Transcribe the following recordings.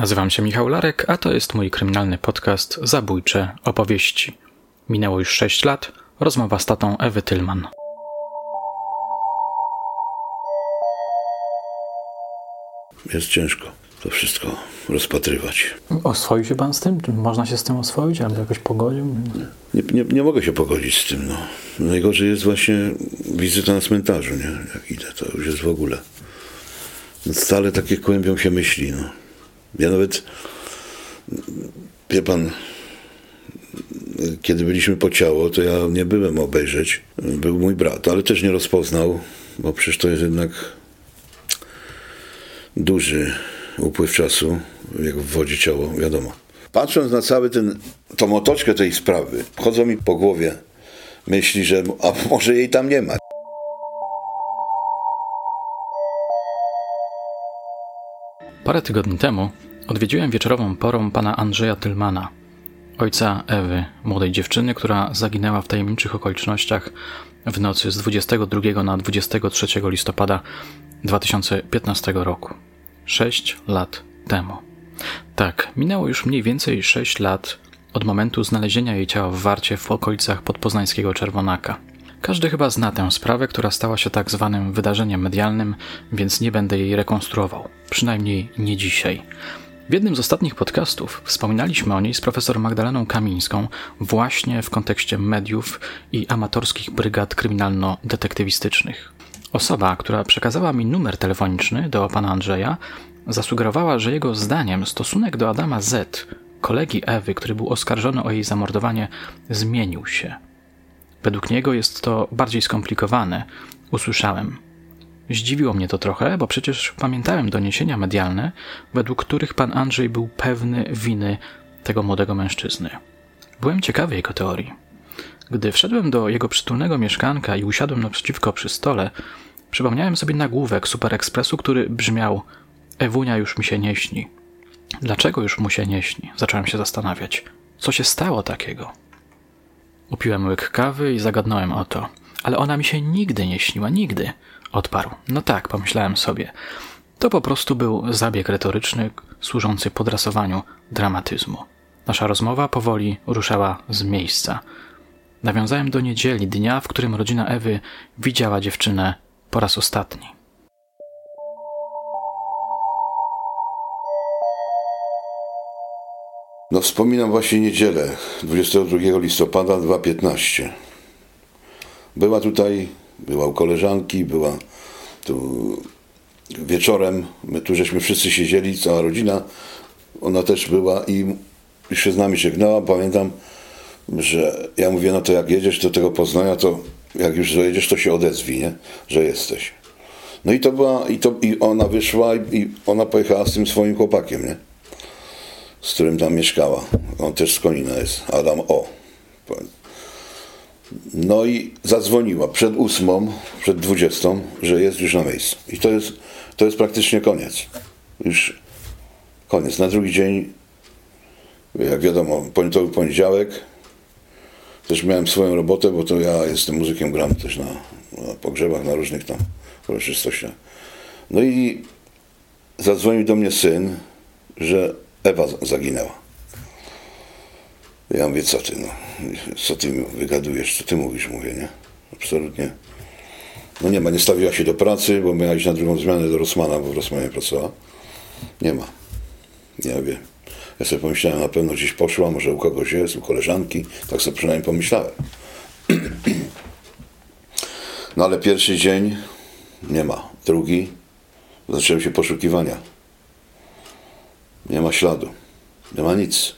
Nazywam się Michał Larek, a to jest mój kryminalny podcast Zabójcze opowieści. Minęło już 6 lat, rozmowa z tatą Ewy Tylman. Jest ciężko to wszystko rozpatrywać. Oswoił się pan z tym? Czy można się z tym oswoić? Albo jakoś pogodził? Nie, nie, nie mogę się pogodzić z tym. No. Najgorzej jest właśnie wizyta na cmentarzu, nie? Jak idę, to już jest w ogóle. Stale takie kłębią się myśli. No. Ja nawet, wie pan, kiedy byliśmy po ciało, to ja nie byłem obejrzeć. Był mój brat, ale też nie rozpoznał, bo przecież to jest jednak duży upływ czasu, jak w wodzie ciało, wiadomo. Patrząc na cały ten, tą otoczkę tej sprawy, chodzą mi po głowie myśli, że a może jej tam nie ma. Parę tygodni temu odwiedziłem wieczorową porą pana Andrzeja Tylmana, ojca Ewy, młodej dziewczyny, która zaginęła w tajemniczych okolicznościach w nocy z 22 na 23 listopada 2015 roku. Sześć lat temu. Tak, minęło już mniej więcej sześć lat od momentu znalezienia jej ciała w Warcie w okolicach podpoznańskiego Czerwonaka. Każdy chyba zna tę sprawę, która stała się tak zwanym wydarzeniem medialnym, więc nie będę jej rekonstruował. Przynajmniej nie dzisiaj. W jednym z ostatnich podcastów wspominaliśmy o niej z profesor Magdaleną Kamińską właśnie w kontekście mediów i amatorskich brygad kryminalno-detektywistycznych. Osoba, która przekazała mi numer telefoniczny do pana Andrzeja, zasugerowała, że jego zdaniem stosunek do Adama Z, kolegi Ewy, który był oskarżony o jej zamordowanie, zmienił się. Według niego jest to bardziej skomplikowane, usłyszałem. Zdziwiło mnie to trochę, bo przecież pamiętałem doniesienia medialne, według których pan Andrzej był pewny winy tego młodego mężczyzny. Byłem ciekawy jego teorii. Gdy wszedłem do jego przytulnego mieszkanka i usiadłem naprzeciwko przy stole, przypomniałem sobie nagłówek Super Expressu, który brzmiał Ewunia już mi się nie śni. Dlaczego już mu się nie śni? Zacząłem się zastanawiać. Co się stało takiego? Upiłem łyk kawy i zagadnąłem o to. Ale ona mi się nigdy nie śniła, nigdy. Odparł. No tak, pomyślałem sobie. To po prostu był zabieg retoryczny służący podrasowaniu dramatyzmu. Nasza rozmowa powoli ruszała z miejsca. Nawiązałem do niedzieli, dnia, w którym rodzina Ewy widziała dziewczynę po raz ostatni. No wspominam właśnie niedzielę, 22 listopada 2015. Była tutaj, była u koleżanki, była tu wieczorem, my tu żeśmy wszyscy siedzieli, cała rodzina, ona też była i się z nami żegnała. Pamiętam, że ja mówię, no to jak jedziesz do tego Poznania, to jak już dojedziesz, to się odezwij, nie? że jesteś. No i to była, i, to, i ona wyszła i, i ona pojechała z tym swoim chłopakiem, nie? z którym tam mieszkała. On też z Konina jest, Adam O. No i zadzwoniła przed ósmą, przed dwudziestą, że jest już na miejscu. I to jest, to jest praktycznie koniec. Już koniec. Na drugi dzień, jak wiadomo, to poniedziałek, też miałem swoją robotę, bo to ja jestem muzykiem, gram też na, na pogrzebach, na różnych tam uroczystościach. No i zadzwonił do mnie syn, że Ewa zaginęła. Ja mówię, co ty, no, co ty wygadujesz, co ty mówisz, mówię, nie? Absolutnie. No nie ma, nie stawiła się do pracy, bo miała iść na drugą zmianę do Rosmana, bo w Rosmanie pracowała. Nie ma. Nie wiem. Ja sobie pomyślałem, na pewno gdzieś poszła, może u kogoś jest, u koleżanki. Tak sobie przynajmniej pomyślałem. No ale pierwszy dzień nie ma. Drugi zaczęły się poszukiwania. Nie ma śladu. Nie ma nic.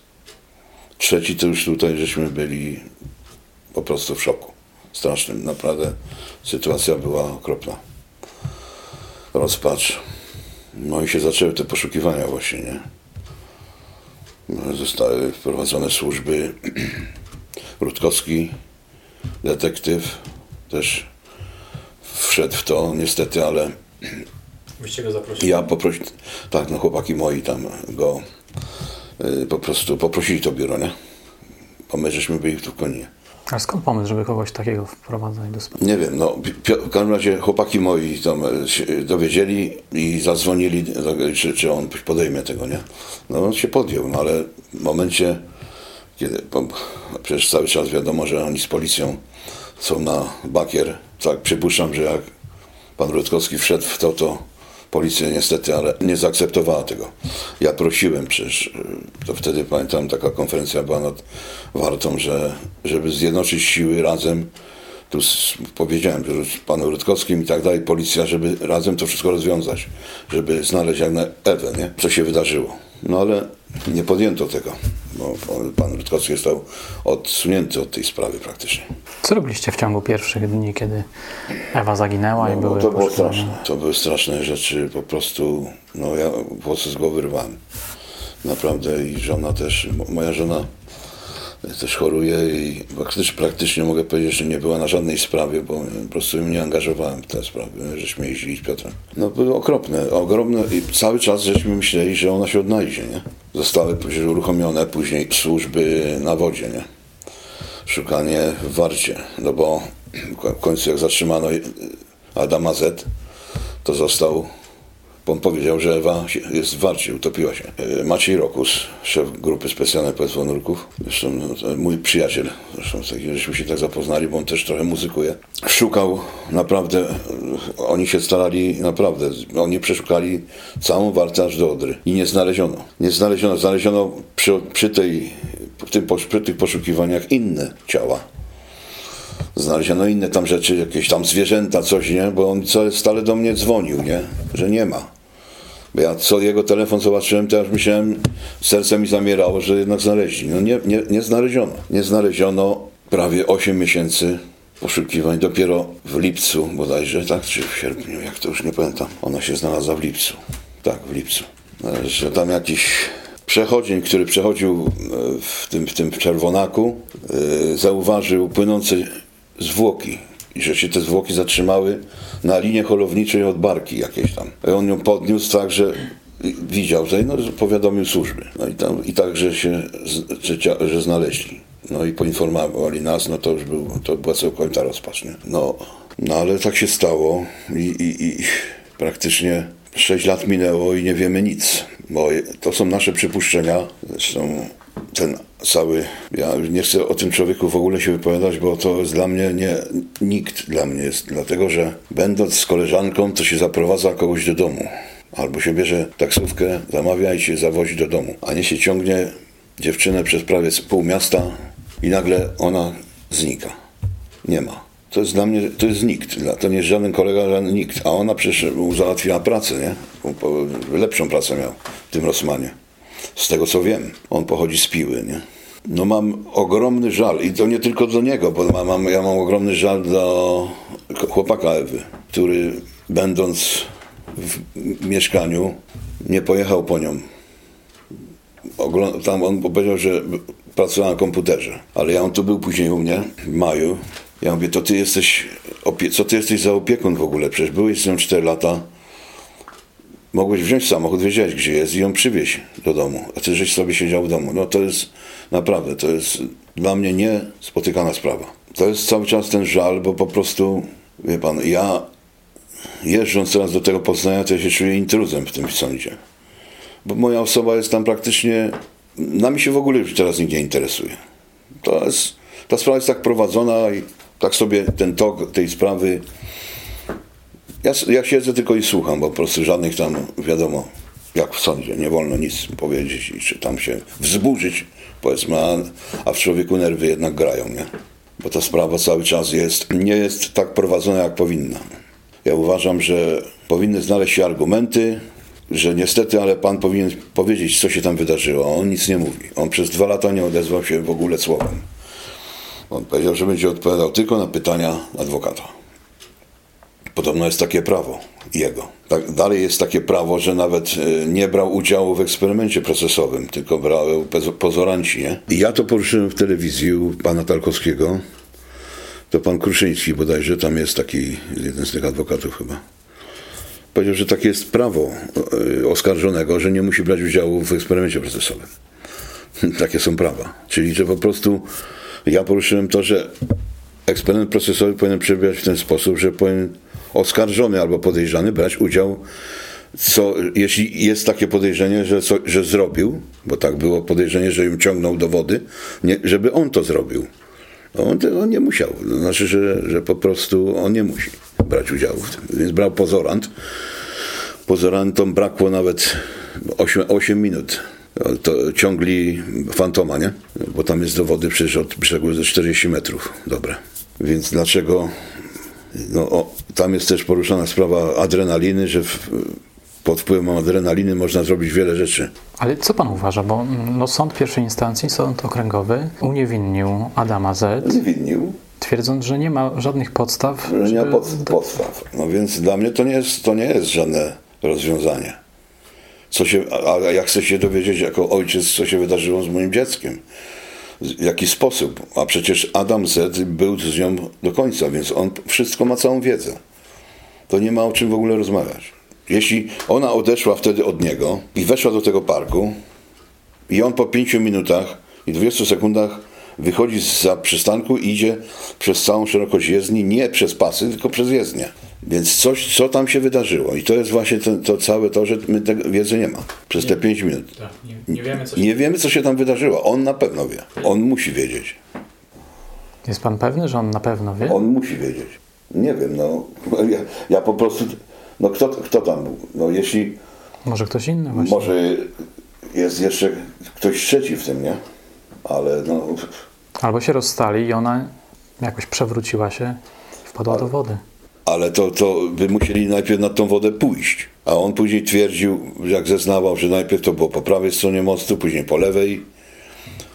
Trzeci to już tutaj żeśmy byli po prostu w szoku. Strasznym. Naprawdę sytuacja była okropna. Rozpacz. No i się zaczęły te poszukiwania właśnie, nie? Zostały wprowadzone służby. Rutkowski, detektyw, też wszedł w to niestety, ale Byście go zaprosili? ja poprosiłem, tak, no chłopaki moi tam go po prostu poprosili to biuro, nie? Bo my żeśmy byli tu w Koninie. A skąd pomysł, żeby kogoś takiego wprowadzać do sprawy? Nie wiem, no w każdym razie chłopaki moi tam się dowiedzieli i zadzwonili, czy, czy on podejmie tego, nie? No on się podjął, no ale w momencie, kiedy bo, przecież cały czas wiadomo, że oni z policją są na bakier, tak przypuszczam, że jak pan Rutkowski wszedł w to, to policja niestety, ale nie zaakceptowała tego. Ja prosiłem przecież, y, to wtedy pamiętam, taka konferencja była nad Wartą, że żeby zjednoczyć siły razem, tu powiedziałem że panu Rutkowskim i tak dalej, policja, żeby razem to wszystko rozwiązać, żeby znaleźć jak na Ewę, nie? Co się wydarzyło. No ale nie podjęto tego, bo pan Rutkowski został odsunięty od tej sprawy praktycznie. Co robiliście w ciągu pierwszych dni, kiedy Ewa zaginęła no, i były no, To było straszne. To były straszne rzeczy, po prostu, no ja włosy z głowy rwałem. Naprawdę i żona też, moja żona też choruje i praktycznie, praktycznie mogę powiedzieć, że nie była na żadnej sprawie, bo po prostu nie angażowałem w te sprawy, żeśmy jeździli z Piotrem. No były okropne, ogromne i cały czas żeśmy myśleli, że ona się odnajdzie, nie? Zostały później uruchomione później służby na wodzie, nie? Szukanie w Warcie, no bo w końcu jak zatrzymano Adama Z, to został on powiedział, że Ewa jest w Warcie, utopiła się. E, Maciej Rokus, szef grupy specjalnej PSW Nurków, zresztą no, mój przyjaciel, zresztą taki, żeśmy się tak zapoznali, bo on też trochę muzykuje. Szukał naprawdę, e, oni się starali naprawdę, oni przeszukali całą Wartę aż do Odry i nie znaleziono. Nie znaleziono, znaleziono przy, przy, tej, tym, przy tych poszukiwaniach inne ciała znaleziono inne tam rzeczy, jakieś tam zwierzęta, coś, nie? Bo on stale do mnie dzwonił, nie? Że nie ma. Bo ja co jego telefon zobaczyłem, to już myślałem, serce mi zamierało, że jednak znaleźli. No nie, nie, nie znaleziono. Nie znaleziono prawie 8 miesięcy poszukiwań. Dopiero w lipcu bodajże, tak? Czy w sierpniu, jak to już nie pamiętam. Ona się znalazła w lipcu. Tak, w lipcu. Że tam jakiś przechodzień, który przechodził e, w tym, w tym czerwonaku, yy, zauważył płynące zwłoki i że się te zwłoki zatrzymały na linie holowniczej od barki jakiejś tam. I on ją podniósł tak, że widział, że, no, powiadomił służby. No i, tam, i także się, że, że znaleźli. No i poinformowali nas, no to już był, to była całkowita rozpacz, nie? No, no ale tak się stało i, i, i praktycznie 6 lat minęło i nie wiemy nic, bo to są nasze przypuszczenia. Zresztą ten cały, ja nie chcę o tym człowieku w ogóle się wypowiadać, bo to jest dla mnie nie, nikt dla mnie jest, dlatego że będąc z koleżanką, to się zaprowadza kogoś do domu. Albo się bierze taksówkę, zamawia i się zawozi do domu, a nie się ciągnie dziewczynę przez prawie pół miasta i nagle ona znika. Nie ma. To jest dla mnie, to jest nikt. To nie jest żaden kolega, żaden nikt. A ona przecież załatwiła pracę, nie? Lepszą pracę miał w tym Rosmanie. Z tego co wiem. On pochodzi z Piły, nie? No mam ogromny żal i to nie tylko do niego, bo mam, ja mam ogromny żal do chłopaka Ewy, który będąc w mieszkaniu nie pojechał po nią. Tam on powiedział, że pracował na komputerze, ale ja on tu był później u mnie w maju. Ja mówię, to ty jesteś, co ty jesteś za opiekun w ogóle? Przecież byłeś z nią 4 lata mogłeś wziąć samochód, wiedziałeś gdzie jest i ją przywieźć do domu, a ty żeś sobie siedział w domu. No to jest naprawdę, to jest dla mnie niespotykana sprawa. To jest cały czas ten żal, bo po prostu, wie pan, ja jeżdżąc teraz do tego Poznania, to ja się czuję intruzem w tym sądzie. Bo moja osoba jest tam praktycznie, nami się w ogóle już teraz nikt nie interesuje. To jest, ta sprawa jest tak prowadzona i tak sobie ten tok tej sprawy ja, ja siedzę tylko i słucham, bo po prostu żadnych tam, wiadomo, jak w sądzie, nie wolno nic powiedzieć czy tam się wzburzyć, powiedzmy, a, a w człowieku nerwy jednak grają, nie? Bo ta sprawa cały czas jest, nie jest tak prowadzona, jak powinna. Ja uważam, że powinny znaleźć się argumenty, że niestety, ale pan powinien powiedzieć, co się tam wydarzyło. On nic nie mówi. On przez dwa lata nie odezwał się w ogóle słowem. On powiedział, że będzie odpowiadał tylko na pytania adwokata. Podobno jest takie prawo jego. Tak, dalej jest takie prawo, że nawet e, nie brał udziału w eksperymencie procesowym, tylko brał pozoranci. Nie? I ja to poruszyłem w telewizji u pana Talkowskiego. To pan Kruszyński bodajże, tam jest taki jeden z tych adwokatów chyba. Powiedział, że takie jest prawo e, oskarżonego, że nie musi brać udziału w eksperymencie procesowym. takie są prawa. Czyli, że po prostu Ja poruszyłem to, że eksperyment procesowy powinien przebiegać w ten sposób, że powinien oskarżony albo podejrzany brać udział, co, jeśli jest takie podejrzenie, że, co, że zrobił, bo tak było podejrzenie, że ją ciągnął do wody, nie, żeby on to zrobił. No on, on nie musiał. Znaczy, że, że po prostu on nie musi brać udziału w tym. Więc brał pozorant. Pozorantom brakło nawet 8, 8 minut. To ciągli fantoma, nie? Bo tam jest do wody przecież od brzegu ze 40 metrów. Dobra. Więc dlaczego no, o, tam jest też poruszana sprawa adrenaliny, że w, pod wpływem adrenaliny można zrobić wiele rzeczy. Ale co pan uważa? Bo no, sąd pierwszej instancji, sąd okręgowy, uniewinnił Adama Z. Uniewinnił. Twierdząc, że nie ma żadnych podstaw. Że nie ma pod, podstaw. No więc dla mnie to nie jest, to nie jest żadne rozwiązanie. Co się, a jak chcę się dowiedzieć jako ojciec, co się wydarzyło z moim dzieckiem w jaki sposób. A przecież Adam Z był z nią do końca, więc on wszystko ma całą wiedzę. To nie ma o czym w ogóle rozmawiać. Jeśli ona odeszła wtedy od niego i weszła do tego parku i on po 5 minutach i 20 sekundach wychodzi za przystanku i idzie przez całą szerokość jezdni, nie przez pasy, tylko przez jezdnię. Więc coś, co tam się wydarzyło. I to jest właśnie to, to całe to, że my tej wiedzy nie ma przez te 5 minut. Tak, nie, nie, wiemy, co się... nie wiemy, co się tam wydarzyło. On na pewno wie. On musi wiedzieć. Jest pan pewny, że on na pewno wie? On musi wiedzieć. Nie wiem, no. Ja, ja po prostu. No kto, kto tam był? No jeśli. Może ktoś inny właśnie. Może jest jeszcze ktoś trzeci w tym, nie? Ale no. Albo się rozstali i ona jakoś przewróciła się i wpadła do wody. Ale to, to by musieli najpierw na tą wodę pójść. A on później twierdził, jak zeznawał, że najpierw to było po prawej stronie mostu, później po lewej.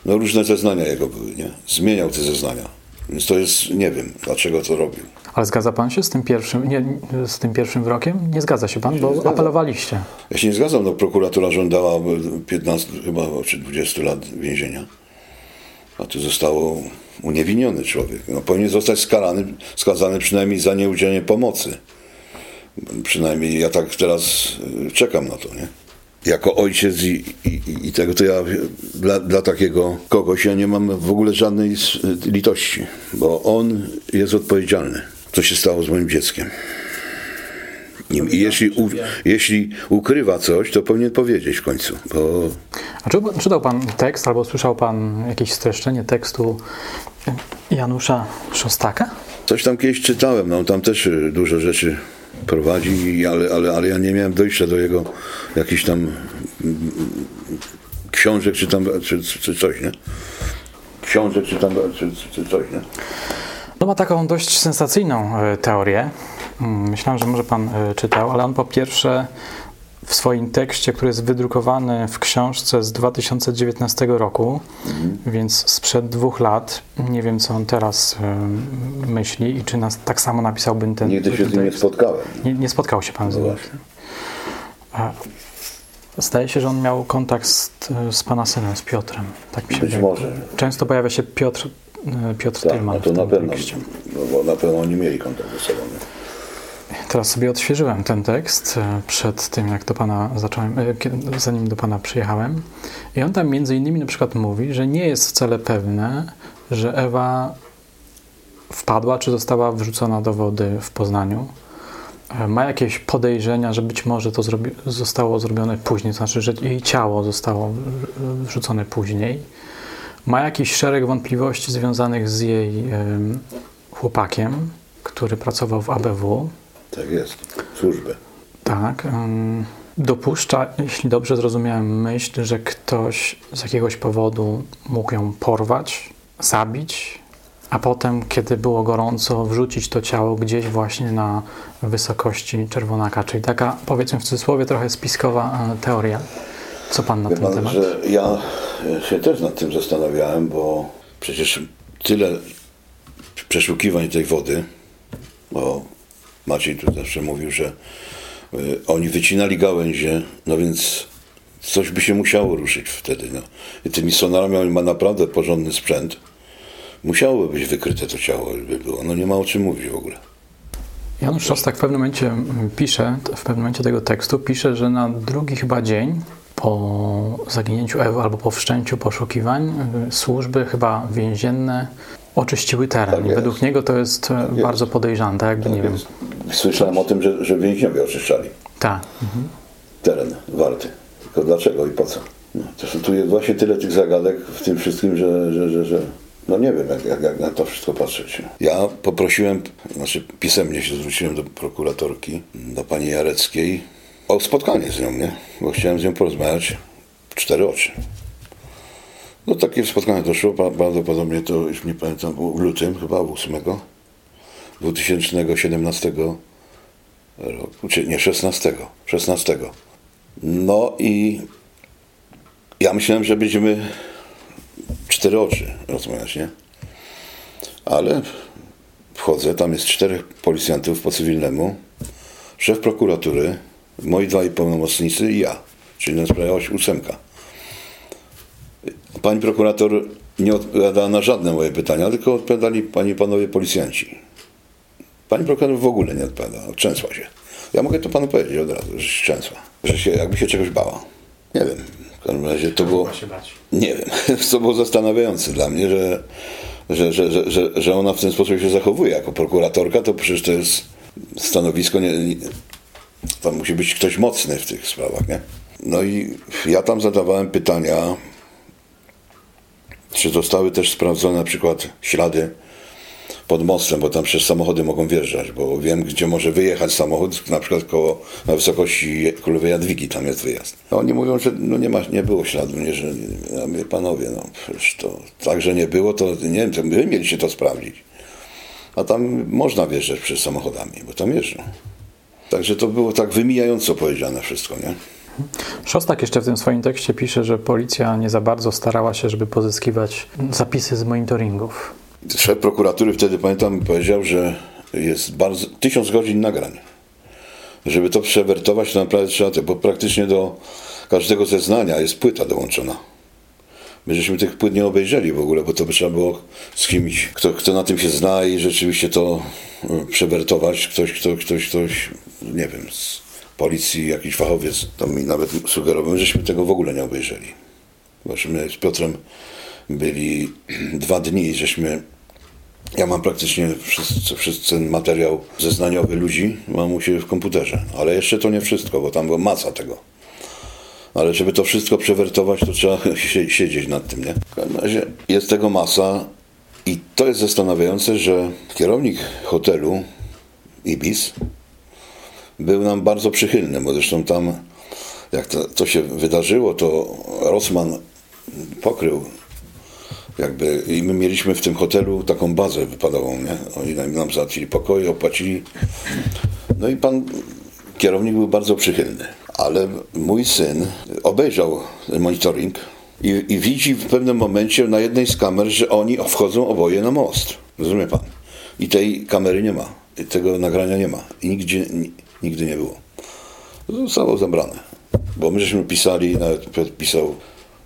No różne zeznania jego były, nie? Zmieniał te zeznania. Więc to jest, nie wiem, dlaczego to robił. Ale zgadza pan się z tym pierwszym, nie, z tym pierwszym wyrokiem? Nie zgadza się pan, bo zgadza. apelowaliście. Ja się nie zgadzam, no prokuratura żądała 15 chyba czy 20 lat więzienia. A tu zostało uniewinniony człowiek. No, powinien zostać skarany, skazany przynajmniej za nieudzielenie pomocy. Przynajmniej ja tak teraz y, czekam na to, nie? Jako ojciec i, i, i tego, to ja dla, dla takiego kogoś ja nie mam w ogóle żadnej litości, bo on jest odpowiedzialny. Co się stało z moim dzieckiem? I jeśli, u, jeśli ukrywa coś, to powinien powiedzieć w końcu. Bo... A czy, czytał Pan tekst albo słyszał Pan jakieś streszczenie tekstu Janusza Szostaka? Coś tam kiedyś czytałem, no tam też dużo rzeczy prowadzi, ale, ale, ale ja nie miałem dojścia do jego jakichś tam książek czy tam, czy, czy coś, nie? Książek czy tam, czy, czy coś, nie? No ma taką dość sensacyjną e, teorię. Mm, myślałem, że może Pan e, czytał, ale on po pierwsze w swoim tekście, który jest wydrukowany w książce z 2019 roku, mhm. więc sprzed dwóch lat. Nie wiem, co on teraz y, myśli i czy nas tak samo napisałbym ten Nigdy się z nim nie spotkałem. Nie, nie spotkał się pan z nim. Zdaje się, że on miał kontakt z, z pana synem, z Piotrem. Tak mi się Być wydaje. może. Często pojawia się Piotr, e, Piotr tak, Tylman. No to na pewno, no, bo na pewno oni mieli kontakt ze sobą. Nie? Teraz sobie odświeżyłem ten tekst e, przed tym, jak do Pana zacząłem, e, zanim do Pana przyjechałem. I on tam między innymi na przykład mówi, że nie jest wcale pewne, że Ewa wpadła czy została wrzucona do wody w Poznaniu. E, ma jakieś podejrzenia, że być może to zrobi zostało zrobione później, to znaczy, że jej ciało zostało wrzucone później. Ma jakiś szereg wątpliwości związanych z jej chłopakiem, który pracował w ABW. Tak jest, służby. Tak. Dopuszcza, jeśli dobrze zrozumiałem myśl, że ktoś z jakiegoś powodu mógł ją porwać, zabić, a potem, kiedy było gorąco, wrzucić to ciało gdzieś właśnie na wysokości Czerwonaka. Czyli taka, powiedzmy w cudzysłowie, trochę spiskowa e, teoria. Co pan na Wie ten pan, temat? Że ja się też nad tym zastanawiałem, bo przecież tyle przeszukiwań tej wody, bo Maciej tu zawsze mówił, że y, oni wycinali gałęzie, no więc coś by się musiało ruszyć wtedy. No. I tymi sonarami on ma naprawdę porządny sprzęt. Musiałoby być wykryte to ciało, by było. No nie ma o czym mówić w ogóle. Janusz Szostak w pewnym momencie pisze, w pewnym momencie tego tekstu pisze, że na drugi chyba dzień po zaginięciu Ewy albo po wszczęciu poszukiwań y, służby chyba więzienne oczyściły teren. Tak. Według niego to jest tak bardzo jest. podejrzane, tak jakby nie wiem. Słyszałem o tym, że, że więźniowie oczyszczali. Tak. Mhm. Teren warty. Tylko dlaczego i po co? No, to tu jest właśnie tyle tych zagadek w tym wszystkim, że, że, że, że no nie wiem, jak, jak, jak, na to wszystko patrzeć. Ja poprosiłem, znaczy pisemnie się zwróciłem do prokuratorki, do pani Jareckiej o spotkanie z nią, nie? Bo chciałem z nią porozmawiać cztery oczy. No takie spotkanie doszło, prawdopodobnie to już nie pamiętam, w lutym, chyba 8 2017 roku, czy nie, 16, 16. No i ja myślałem, że będziemy cztery oczy rozmawiać, nie? Ale wchodzę, tam jest czterech policjantów po cywilnemu, szef prokuratury, moi dwaj pełnomocnicy i ja, czyli na sprawie ósemka. Pani prokurator nie odpowiadała na żadne moje pytania, tylko odpowiadali pani panowie policjanci. Pani prokurator w ogóle nie odpowiadała, trzęsła się. Ja mogę to panu powiedzieć od razu, że się trzęsła, że się, jakby się czegoś bała. Nie wiem. W każdym razie to było. Nie wiem, to było zastanawiające dla mnie, że, że, że, że, że ona w ten sposób się zachowuje. Jako prokuratorka to przecież to jest stanowisko, nie, nie, tam musi być ktoś mocny w tych sprawach, nie? No i ja tam zadawałem pytania, czy zostały też sprawdzone na przykład ślady pod mostem, bo tam przez samochody mogą wjeżdżać, bo wiem, gdzie może wyjechać samochód, na przykład koło, na wysokości Królowej Jadwigi, tam jest wyjazd. A oni mówią, że no nie, ma, nie było śladu, nie, że ja mówię, panowie, no przecież to tak, że nie było, to nie wiem, to wy mieliście to sprawdzić. A tam można wjeżdżać przez samochodami, bo tam jeżdżą. Także to było tak wymijająco powiedziane wszystko, nie? Szostak jeszcze w tym swoim tekście pisze, że policja nie za bardzo starała się, żeby pozyskiwać zapisy z monitoringów. Szef prokuratury wtedy, pamiętam, powiedział, że jest bardzo, tysiąc godzin nagrań. Żeby to przewertować, to naprawdę trzeba, bo praktycznie do każdego zeznania jest płyta dołączona. My żeśmy tych płyt nie obejrzeli w ogóle, bo to by trzeba było z kimś, kto, kto na tym się zna i rzeczywiście to e, przewertować. Ktoś, kto, ktoś, ktoś, nie wiem, policji, jakiś fachowiec, to mi nawet sugerował, żeśmy tego w ogóle nie obejrzeli. Właśnie my z Piotrem byli dwa dni, żeśmy ja mam praktycznie wszyscy, wszyscy ten materiał zeznaniowy ludzi, mam u siebie w komputerze. Ale jeszcze to nie wszystko, bo tam była masa tego. Ale żeby to wszystko przewertować, to trzeba siedzieć nad tym, nie? W każdym razie jest tego masa i to jest zastanawiające, że kierownik hotelu Ibis był nam bardzo przychylny, bo zresztą tam, jak to, to się wydarzyło, to Rosman pokrył jakby i my mieliśmy w tym hotelu taką bazę wypadową, nie? Oni nam, nam załatwili pokoje, opłacili. No i pan kierownik był bardzo przychylny, ale mój syn obejrzał monitoring i, i widzi w pewnym momencie na jednej z kamer, że oni wchodzą oboje na most. Rozumie pan? I tej kamery nie ma, tego nagrania nie ma. I nigdzie, nigdy nie było. Zostało zabrane. Bo my żeśmy pisali, nawet Piotr pisał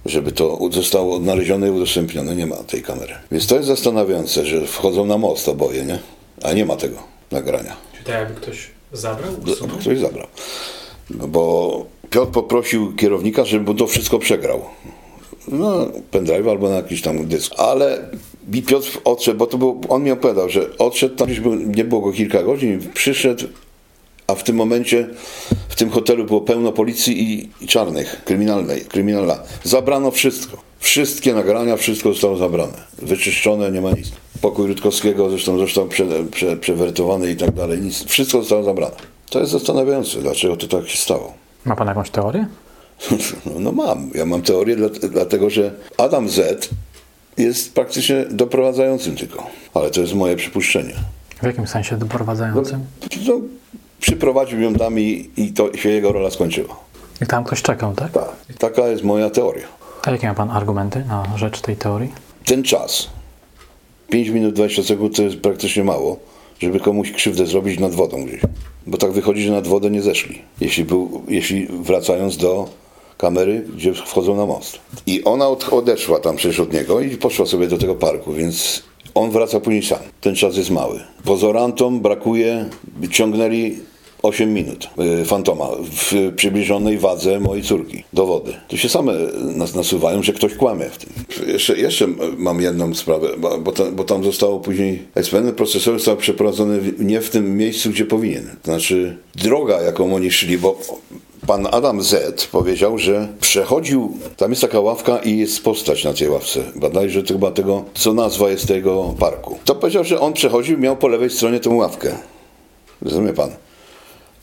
żeby to zostało odnalezione i udostępnione. Nie ma tej kamery. Więc to jest zastanawiające, że wchodzą na most oboje, nie? A nie ma tego nagrania. Czy to jakby ktoś zabrał? Usunął? Ktoś zabrał. No bo Piotr poprosił kierownika, żeby mu to wszystko przegrał. No, pendrive albo na jakiś tam dysk. Ale Piotr odszedł, bo to był, on mi opowiadał, że odszedł, tam nie było go kilka godzin, przyszedł, a w tym momencie w tym hotelu było pełno policji i, czarnych, kryminalnej, kryminalna. Zabrano wszystko. Wszystkie nagrania, wszystko zostało zabrane. Wyczyszczone, nie ma nic. Pokój Rutkowskiego zresztą został prze, prze, przewertowany i tak dalej. Nic. Wszystko zostało zabrane. To jest zastanawiające, dlaczego to tak się stało. Ma pan jakąś teorię? No, no mam. Ja mam teorię, dlatego że Adam Z jest praktycznie doprowadzającym tylko. Ale to jest moje przypuszczenie. W jakim sensie doprowadzającym? No, no, przyprowadził ją tam i, i to się jego rola skończyła. I tam ktoś czekał, tak? Tak. Taka jest moja teoria. A jakie ma pan argumenty na rzecz tej teorii? Ten czas, 5 minut 20 sekund, to jest praktycznie mało, żeby komuś krzywdę zrobić nad wodą gdzieś. Bo tak wychodzi, że nad wodę nie zeszli. Jeśli, był, jeśli wracając do kamery, gdzie wchodzą na most. I ona od, odeszła tam przecież od niego i poszła sobie do tego parku, więc on wraca później sam. Ten czas jest mały. Pozorantom brakuje, ciągnęli 8 minut y, fantoma w przybliżonej wadze mojej córki. Dowody. To się same nas nasuwają, że ktoś kłamie w tym. Jeszcze, jeszcze mam jedną sprawę, bo, bo, tam zostało później eksperyment procesowy został przeprowadzony nie w tym miejscu, gdzie powinien. To znaczy droga, jaką oni szli, bo pan Adam Z powiedział, że przechodził, tam jest taka ławka i jest postać na tej ławce, bodajże to chyba tego, co nazwa jest tego parku. To powiedział, że on przechodził, miał po lewej stronie tę ławkę. Rozumie pan?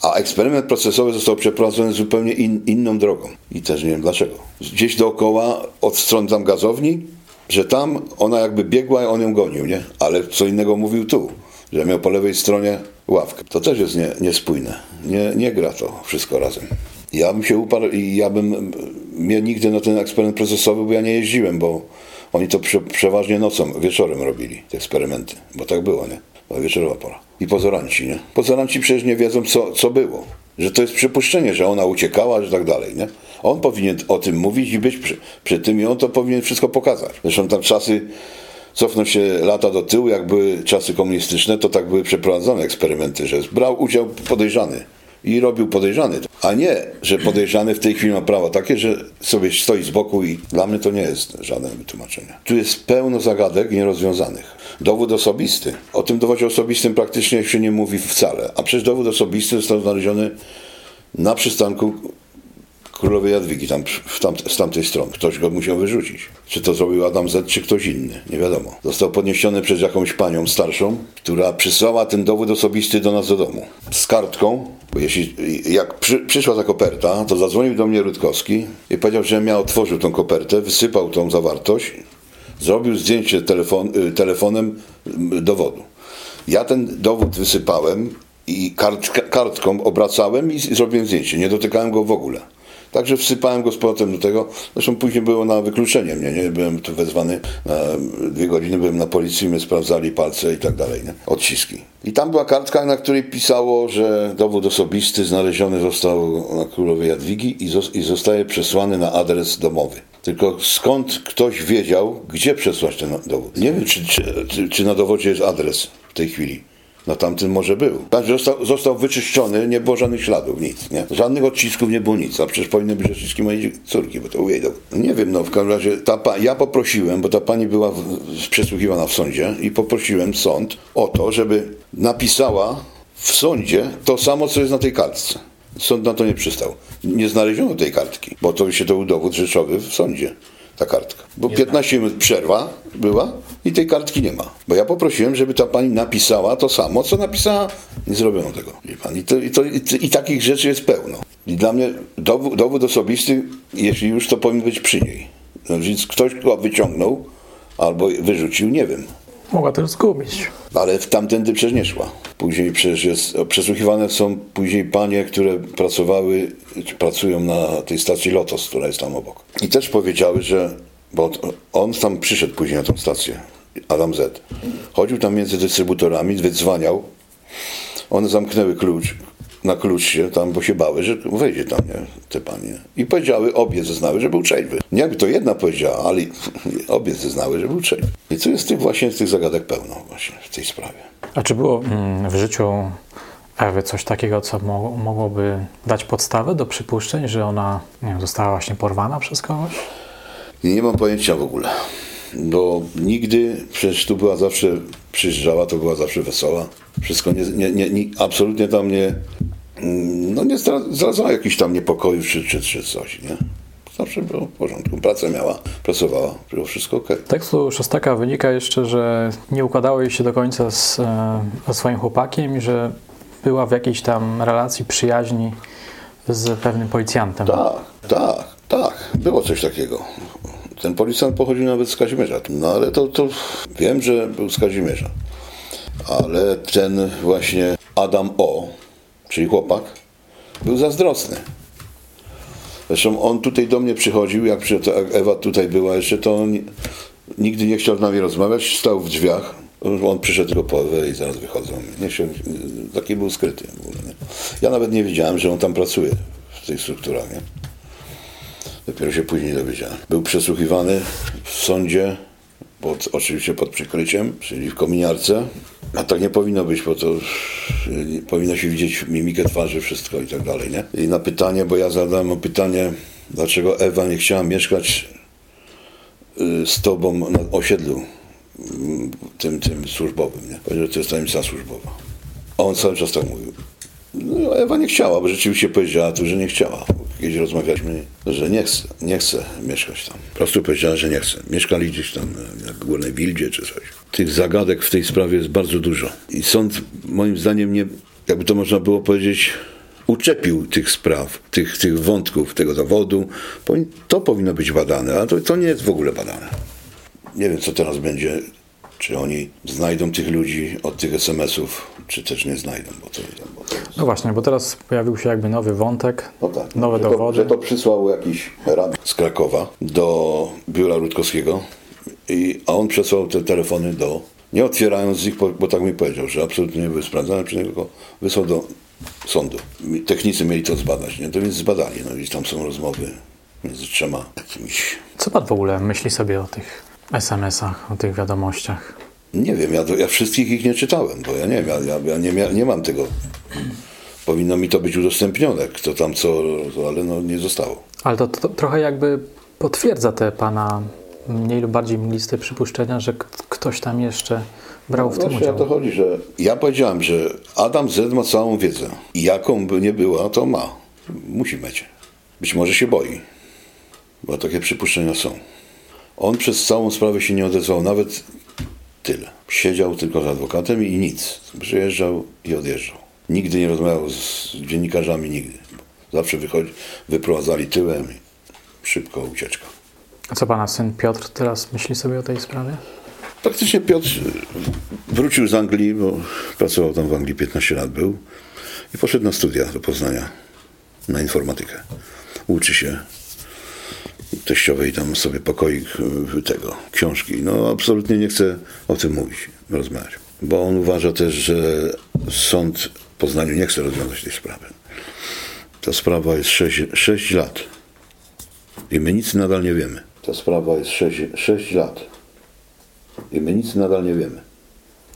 A eksperyment procesowy został przeprowadzony zupełnie in, inną drogą. I też nie wiem dlaczego. Gdzieś dookoła, od strony tam gazowni, że tam ona jakby biegła i on ją gonił, nie? Ale co innego mówił tu, że miał po lewej stronie ławkę. To też jest nie, niespójne. Nie, nie gra to wszystko razem. Ja bym się uparł i ja bym, mnie nigdy na ten eksperyment procesowy, bo ja nie jeździłem, bo oni to prze, przeważnie nocą, wieczorem robili, te eksperymenty. Bo tak było, nie? Była wieczorowa pora. I pozoranci, nie? Pozoranci przecież nie wiedzą, co, co było. Że to jest przypuszczenie, że ona uciekała, że tak dalej, nie? On powinien o tym mówić i być przy, przy tym i on to powinien wszystko pokazać. Zresztą tam czasy, cofną się lata do tyłu, jak były czasy komunistyczne, to tak były przeprowadzone eksperymenty, że brał udział podejrzany i robił podejrzany. A nie, że podejrzany w tej chwili ma prawo takie, że sobie stoi z boku i dla mnie to nie jest żadne wytłumaczenie. Tu jest pełno zagadek nierozwiązanych. Dowód osobisty. O tym dowodzie osobistym praktycznie się nie mówi wcale. A przecież dowód osobisty został znaleziony na przystanku królowej Jadwigi, tam, z tamtej strony. Ktoś go musiał wyrzucić. Czy to zrobił Adam Z, czy ktoś inny, nie wiadomo. Został podniesiony przez jakąś panią starszą, która przysłała ten dowód osobisty do nas do domu. Z kartką, bo jeśli, jak przy, przyszła ta koperta, to zadzwonił do mnie Rutkowski i powiedział, że ja otworzył tą kopertę, wysypał tą zawartość, zrobił zdjęcie telefon, y, telefonem dowodu. Ja ten dowód wysypałem i kart, kartką obracałem i zrobiłem zdjęcie. Nie dotykałem go w ogóle. Także wsypałem go z powrotem do tego. Zresztą później było na wykluczenie mnie, nie? Byłem tu wezwany na dwie godziny, byłem na policji, my sprawdzali palce i tak dalej, nie? Odciski. I tam była kartka, na której pisało, że dowód osobisty znaleziony został na Królowej Jadwigi i zostaje przesłany na adres domowy. Tylko skąd ktoś wiedział, gdzie przesłać ten dowód? Nie wiem, czy, czy, czy na dowodzie jest adres w tej chwili. Na tamtym może był. Także został, został wyczyszczony, nie było żadnych śladów, nic. Nie? Żadnych odcisków nie było nic, a przecież powinny być odciski mojej córki, bo to u jej dowód. Nie wiem, no w każdym razie ta ja poprosiłem, bo ta pani była w, przesłuchiwana w sądzie i poprosiłem sąd o to, żeby napisała w sądzie to samo, co jest na tej kartce. Sąd na to nie przystał. Nie znaleziono tej kartki, bo to się to był dowód rzeczowy w sądzie, ta kartka. Bo 15 minut przerwa była i tej kartki nie ma. Bo ja poprosiłem, żeby ta pani napisała to samo, co napisała. Nie zrobiono tego. I, to, i, to, i, I, takich rzeczy jest pełno. I dla mnie dowód, dowód osobisty, jeśli już, to powinien być przy niej. No, więc ktoś go wyciągnął albo wyrzucił, nie wiem. Mogła też zgubić. Ale tamtędy przecież nie szła. Później przecież jest, przesłuchiwane są później panie, które pracowały, pracują na tej stacji Lotos, która jest tam obok. I też powiedziały, że, bo on tam przyszedł później na tą stację, Adam Z. Chodził tam między dystrybutorami, wydzwaniał. One zamknęły klucz, na klucz się tam, bo się bały, że wejdzie tam, nie, te panie. I powiedziały, obie zeznały, że był trzeźwy. Nie jakby to jedna powiedziała, ale obie zeznały, że był trzeźwy. I tu jest tych właśnie tych zagadek pełno właśnie w tej sprawie. A czy było mm, w życiu Ewy coś takiego, co mogłoby dać podstawę do przypuszczeń, że ona nie wiem, została właśnie porwana przez kogoś? Nie mam pojęcia w ogóle. Bo nigdy, przecież tu była zawsze, przyjeżdżała, to była zawsze wesoła. Wszystko nie, nie, nie, nie absolutnie tam nie, mm, no nie zdradzała jakichś tam niepokojów czy, czy, czy coś, nie? Zawsze było w porządku. Pracę miała, pracowała, było wszystko ok. Z tekstu Szostaka wynika jeszcze, że nie układało jej się do końca z, e, ze swoim chłopakiem i że była w jakiejś tam relacji przyjaźni z pewnym policjantem. Tak, tak, tak. Było coś takiego. Ten policjant pochodził nawet z Kazimierza. No ale to, to wiem, że był z Kazimierza. Ale ten właśnie Adam O, czyli chłopak, był zazdrosny. Zresztą on tutaj do mnie przychodził, jak Ewa tutaj była jeszcze, to on nigdy nie chciał z nami rozmawiać, stał w drzwiach. On przyszedł tylko po Ewę i zaraz wychodzą. Nie się, taki był skryty. Ja nawet nie wiedziałem, że on tam pracuje w tych strukturach. Nie? Dopiero się później dowiedziałem. Był przesłuchiwany w sądzie, pod, oczywiście pod przykryciem, czyli w kominiarce. A tak nie powinno być, bo to nie, powinno się widzieć mimikę twarzy, wszystko i tak dalej, nie? I na pytanie, bo ja zadałem pytanie, dlaczego Ewa nie chciała mieszkać y, z tobą na osiedlu mm, tym, tym służbowym, nie? Powiedział, że to jest tajemnica służbowa. A on cały czas tak mówił. No, Ewa nie chciała, bo rzeczywiście powiedziała tu, że nie chciała. Kiedyś rozmawialiśmy, że nie chce, nie chce mieszkać tam. Po prostu powiedziała, że nie chce. Mieszkali gdzieś tam na Górnej Wildzie czy coś. Tych zagadek w tej sprawie jest bardzo dużo. I sąd moim zdaniem nie, jakby to można było powiedzieć, uczepił tych spraw, tych, tych wątków, tego zawodu. To powinno być badane, a to, to nie jest w ogóle badane. Nie wiem, co teraz będzie czy oni znajdą tych ludzi od tych SMS-ów, czy też nie znajdą. Bo to, bo to jest... No właśnie, bo teraz pojawił się jakby nowy wątek, no tak, nowe że dowody. To, że to przysłał jakiś rad z Krakowa do biura Rutkowskiego, i, a on przesłał te telefony do, nie otwierając ich, bo, bo tak mi powiedział, że absolutnie nie były sprawdzane, tylko wysłał do sądu. Technicy mieli to zbadać, nie? To więc zbadali, no i tam są rozmowy między trzema jakimiś... Co pan w ogóle myśli sobie o tych SMS-ach, o tych wiadomościach? Nie wiem, ja, ja wszystkich ich nie czytałem, bo ja nie, ja, ja, ja nie, nie mam tego. Powinno mi to być udostępnione, kto tam co, ale no nie zostało. Ale to, to trochę jakby potwierdza te pana mniej lub bardziej mgliste przypuszczenia, że ktoś tam jeszcze brał w no tym udział. o to chodzi, że ja powiedziałem, że Adam Z ma całą wiedzę i jaką by nie była, to ma. Musi mieć. Być może się boi, bo takie przypuszczenia są. On przez całą sprawę się nie odezwał, nawet tyle. Siedział tylko z adwokatem i nic. Przyjeżdżał i odjeżdżał. Nigdy nie rozmawiał z dziennikarzami, nigdy. Zawsze wychodzi, wyprowadzali tyłem i szybko ucieczka. A co pana syn Piotr teraz myśli sobie o tej sprawie? Praktycznie Piotr wrócił z Anglii, bo pracował tam w Anglii 15 lat był i poszedł na studia do Poznania na informatykę. Uczy się teściowej tam sobie pokoik y, tego, książki. No absolutnie nie chcę o tym mówić, rozmawiać. Bo on uważa też, że sąd w Poznaniu nie chce rozwiązać tej sprawy. Ta sprawa jest 6, 6 lat. I my nic nadal nie wiemy. Ta sprawa jest 6, 6 lat. I my nic nadal nie wiemy.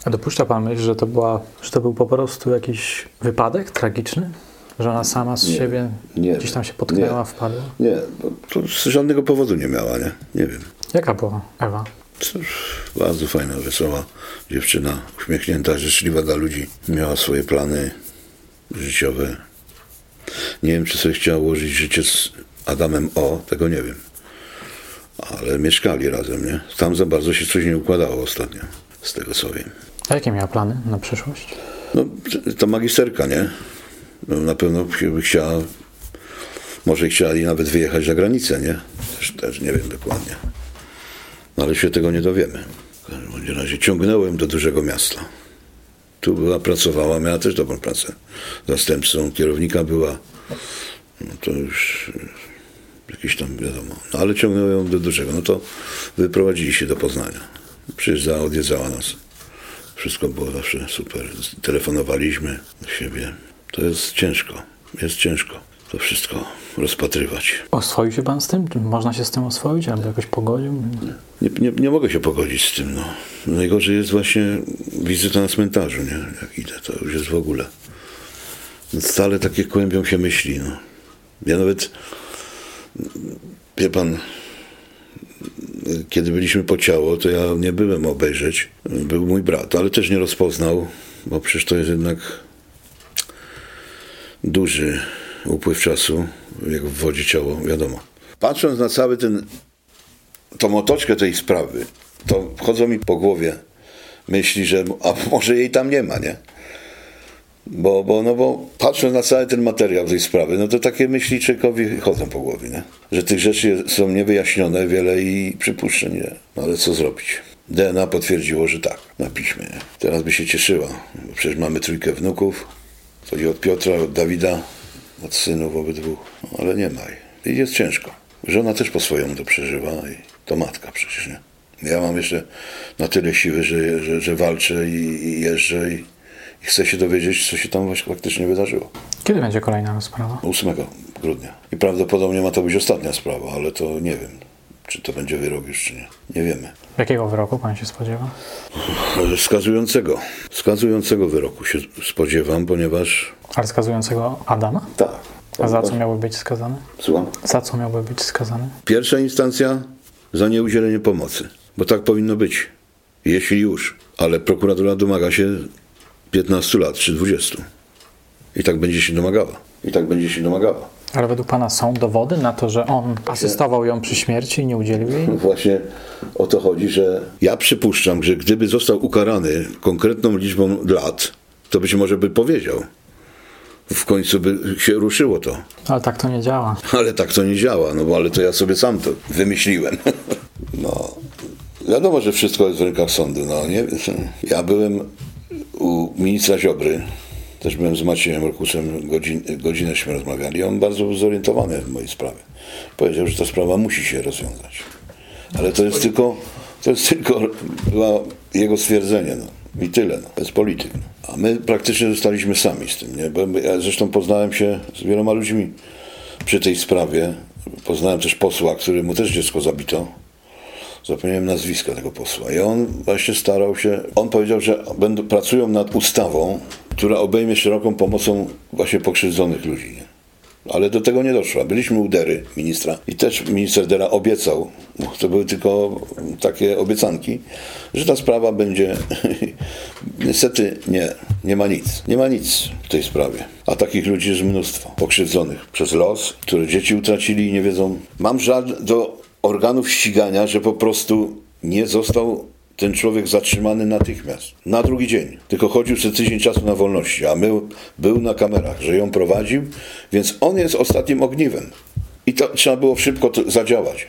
A dopuszcza pan myśl, że to, była, że to był po prostu jakiś wypadek tragiczny? Że ona sama z nie, siebie nie, gdzieś tam się potknęła, nie, wpadła? Nie, to żadnego powodu nie miała, nie? Nie wiem. Jaka była Ewa? Cóż, bardzo fajna, wesoła dziewczyna, uśmiechnięta, życzliwa dla ludzi. Miała swoje plany życiowe. Nie wiem, czy sobie chciała ułożyć życie z Adamem O, tego nie wiem. Ale mieszkali razem, nie? Tam za bardzo się coś nie układało ostatnio, z tego co wiem. A jakie miała plany na przyszłość? No, ta magisterka, nie? No, na pewno chciała, może chcieli nawet wyjechać za granicę, nie? Też, też nie wiem dokładnie. No, ale się tego nie dowiemy. W każdym razie ciągnąłem do dużego miasta. Tu była, pracowała, miała też dobrą pracę. Zastępcą kierownika była. No to już jakieś tam wiadomo. No, ale ciągnąłem do dużego. No to wyprowadzili się do Poznania. Przyjeżdżała, odwiedzała nas. Wszystko było zawsze super. Telefonowaliśmy do siebie. To jest ciężko. Jest ciężko to wszystko rozpatrywać. Oswoił się pan z tym? Można się z tym oswoić? Albo jakoś pogodził? Nie, nie, nie mogę się pogodzić z tym. No. Najgorzej jest właśnie wizyta na cmentarzu, nie? Jak idę, to już jest w ogóle. Stale takie kłębią się myśli. No. Ja nawet, wie pan, kiedy byliśmy po ciało, to ja nie byłem obejrzeć. Był mój brat, ale też nie rozpoznał, bo przecież to jest jednak duży upływ czasu, jak w wodzie ciało, wiadomo. Patrząc na cały ten, tą otoczkę tej sprawy, to chodzą mi po głowie myśli, że a może jej tam nie ma, nie? Bo, bo, no bo patrząc na cały ten materiał tej sprawy, no to takie myśli człowiekowi chodzą po głowie, nie? Że tych rzeczy są niewyjaśnione wiele i przypuszczeń, nie? No ale co zrobić? DNA potwierdziło, że tak, na piśmie. Nie? Teraz by się cieszyła, przecież mamy trójkę wnuków, Chodzi od Piotra, od Dawida, od synów obydwu, no, ale nie ma jej. I jest ciężko. Żona też po swojemu to przeżywa i to matka przecież, nie? Ja mam jeszcze na tyle siły, że, że, że walczę i, i jeżdżę i, i, chcę się dowiedzieć, co się tam właśnie faktycznie wydarzyło. Kiedy będzie kolejna sprawa? 8 grudnia. I prawdopodobnie ma to być ostatnia sprawa, ale to nie wiem Czy to będzie wyrok już, czy nie. Nie wiemy. Jakiego wyroku pan się spodziewa? Skazującego. Skazującego wyroku się spodziewam, ponieważ... Ale skazującego Adama? Tak. A za co miałby być skazany? Słucham? Za co miałby być skazany? Pierwsza instancja za nieudzielenie pomocy, bo tak powinno być. Jeśli już. Ale prokuratura domaga się 15 lat czy 20. I tak będzie się domagała. I tak będzie się domagała. Ale według pana są dowody na to, że on asystował ją przy śmierci i nie udzielił jej? Właśnie o to chodzi, że ja przypuszczam, że gdyby został ukarany konkretną liczbą lat, to być może by powiedział. W końcu by się ruszyło to. Ale tak to nie działa. Ale tak to nie działa, no bo ale to ja sobie sam to wymyśliłem. No, wiadomo, że wszystko jest w rękach sądu. No, nie? Ja byłem u ministra Ziobry, też byłem z Maciejem Rokusem, godzin, godzinęśmy rozmawiali. On bardzo był zorientowany w mojej sprawie. Powiedział, że ta sprawa musi się rozwiązać. Ale to jest tylko, to jest tylko było jego stwierdzenie. No. I tyle, no. bez polityk. No. A my praktycznie zostaliśmy sami z tym. Nie? Bo ja zresztą poznałem się z wieloma ludźmi przy tej sprawie. Poznałem też posła, któremu też dziecko zabito. Zapomniałem nazwiska tego posła. I on właśnie starał się, on powiedział, że będą, pracują nad ustawą, która obejmie szeroką pomocą właśnie pokrzywdzonych ludzi. Ale do tego nie doszło. Byliśmy u Dery, ministra, i też minister Dera obiecał, to były tylko takie obiecanki, że ta sprawa będzie. Niestety nie, nie ma nic. Nie ma nic w tej sprawie. A takich ludzi jest mnóstwo. Pokrzywdzonych przez los, które dzieci utracili i nie wiedzą. Mam żal do organów ścigania, że po prostu nie został ten człowiek zatrzymany natychmiast, na drugi dzień. Tylko chodził przez tydzień czasu na wolności, a my, był na kamerach, że ją prowadził, więc on jest ostatnim ogniwem. I to trzeba było szybko zadziałać.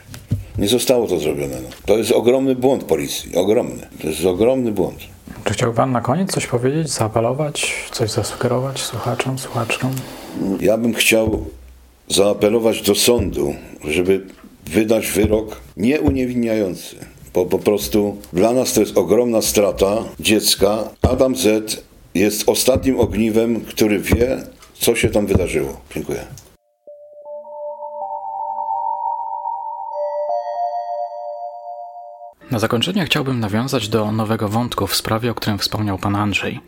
Nie zostało to zrobione. No. To jest ogromny błąd policji. Ogromny. To jest ogromny błąd. Czy chciałby Pan na koniec coś powiedzieć, zaapelować, coś zasugerować słuchaczom, słuchaczkom? Ja bym chciał zaapelować do sądu, żeby wydać wyrok nieuniewinniający bo po prostu dla nas to jest ogromna strata dziecka. Adam Z jest ostatnim ogniwem, który wie, co się tam wydarzyło. Dziękuję. Na zakończenie chciałbym nawiązać do nowego wątku w sprawie, o którym wspomniał pan Andrzej.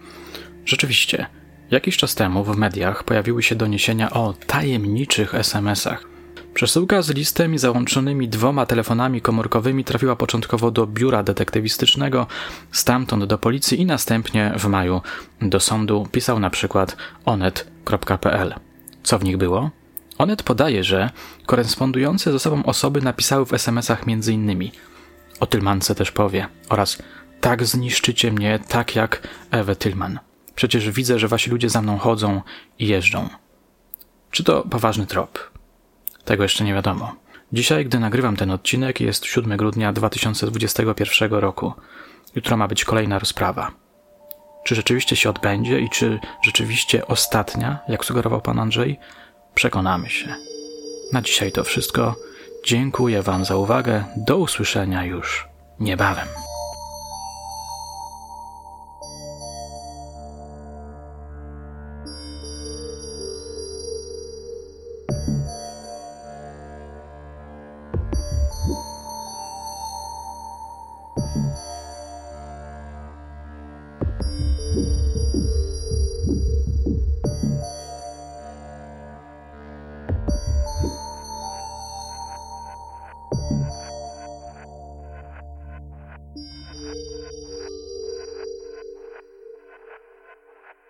Rzeczywiście, jakiś czas temu w mediach pojawiły się doniesienia o tajemniczych SMS-ach Przesyłka z listem i załączonymi dwoma telefonami komórkowymi trafiła początkowo do biura detektywistycznego, stamtąd do policji i następnie w maju do sądu pisał na przykład onet.pl. Co w nich było? Onet podaje, że korespondujące ze sobą osoby napisały w SMS-ach m.in. o Tylmance też powie oraz tak zniszczycie mnie, tak jak Ewę Tylman. Przecież widzę, że wasi ludzie za mną chodzą i jeżdżą. Czy to poważny trop? Tego jeszcze nie wiadomo. Dzisiaj, gdy nagrywam ten odcinek, jest 7 grudnia 2021 roku. Jutro ma być kolejna rozprawa. Czy rzeczywiście się odbędzie i czy rzeczywiście ostatnia, jak sugerował pan Andrzej? Przekonamy się. Na dzisiaj to wszystko. Dziękuję Wam za uwagę. Do usłyszenia już niebawem.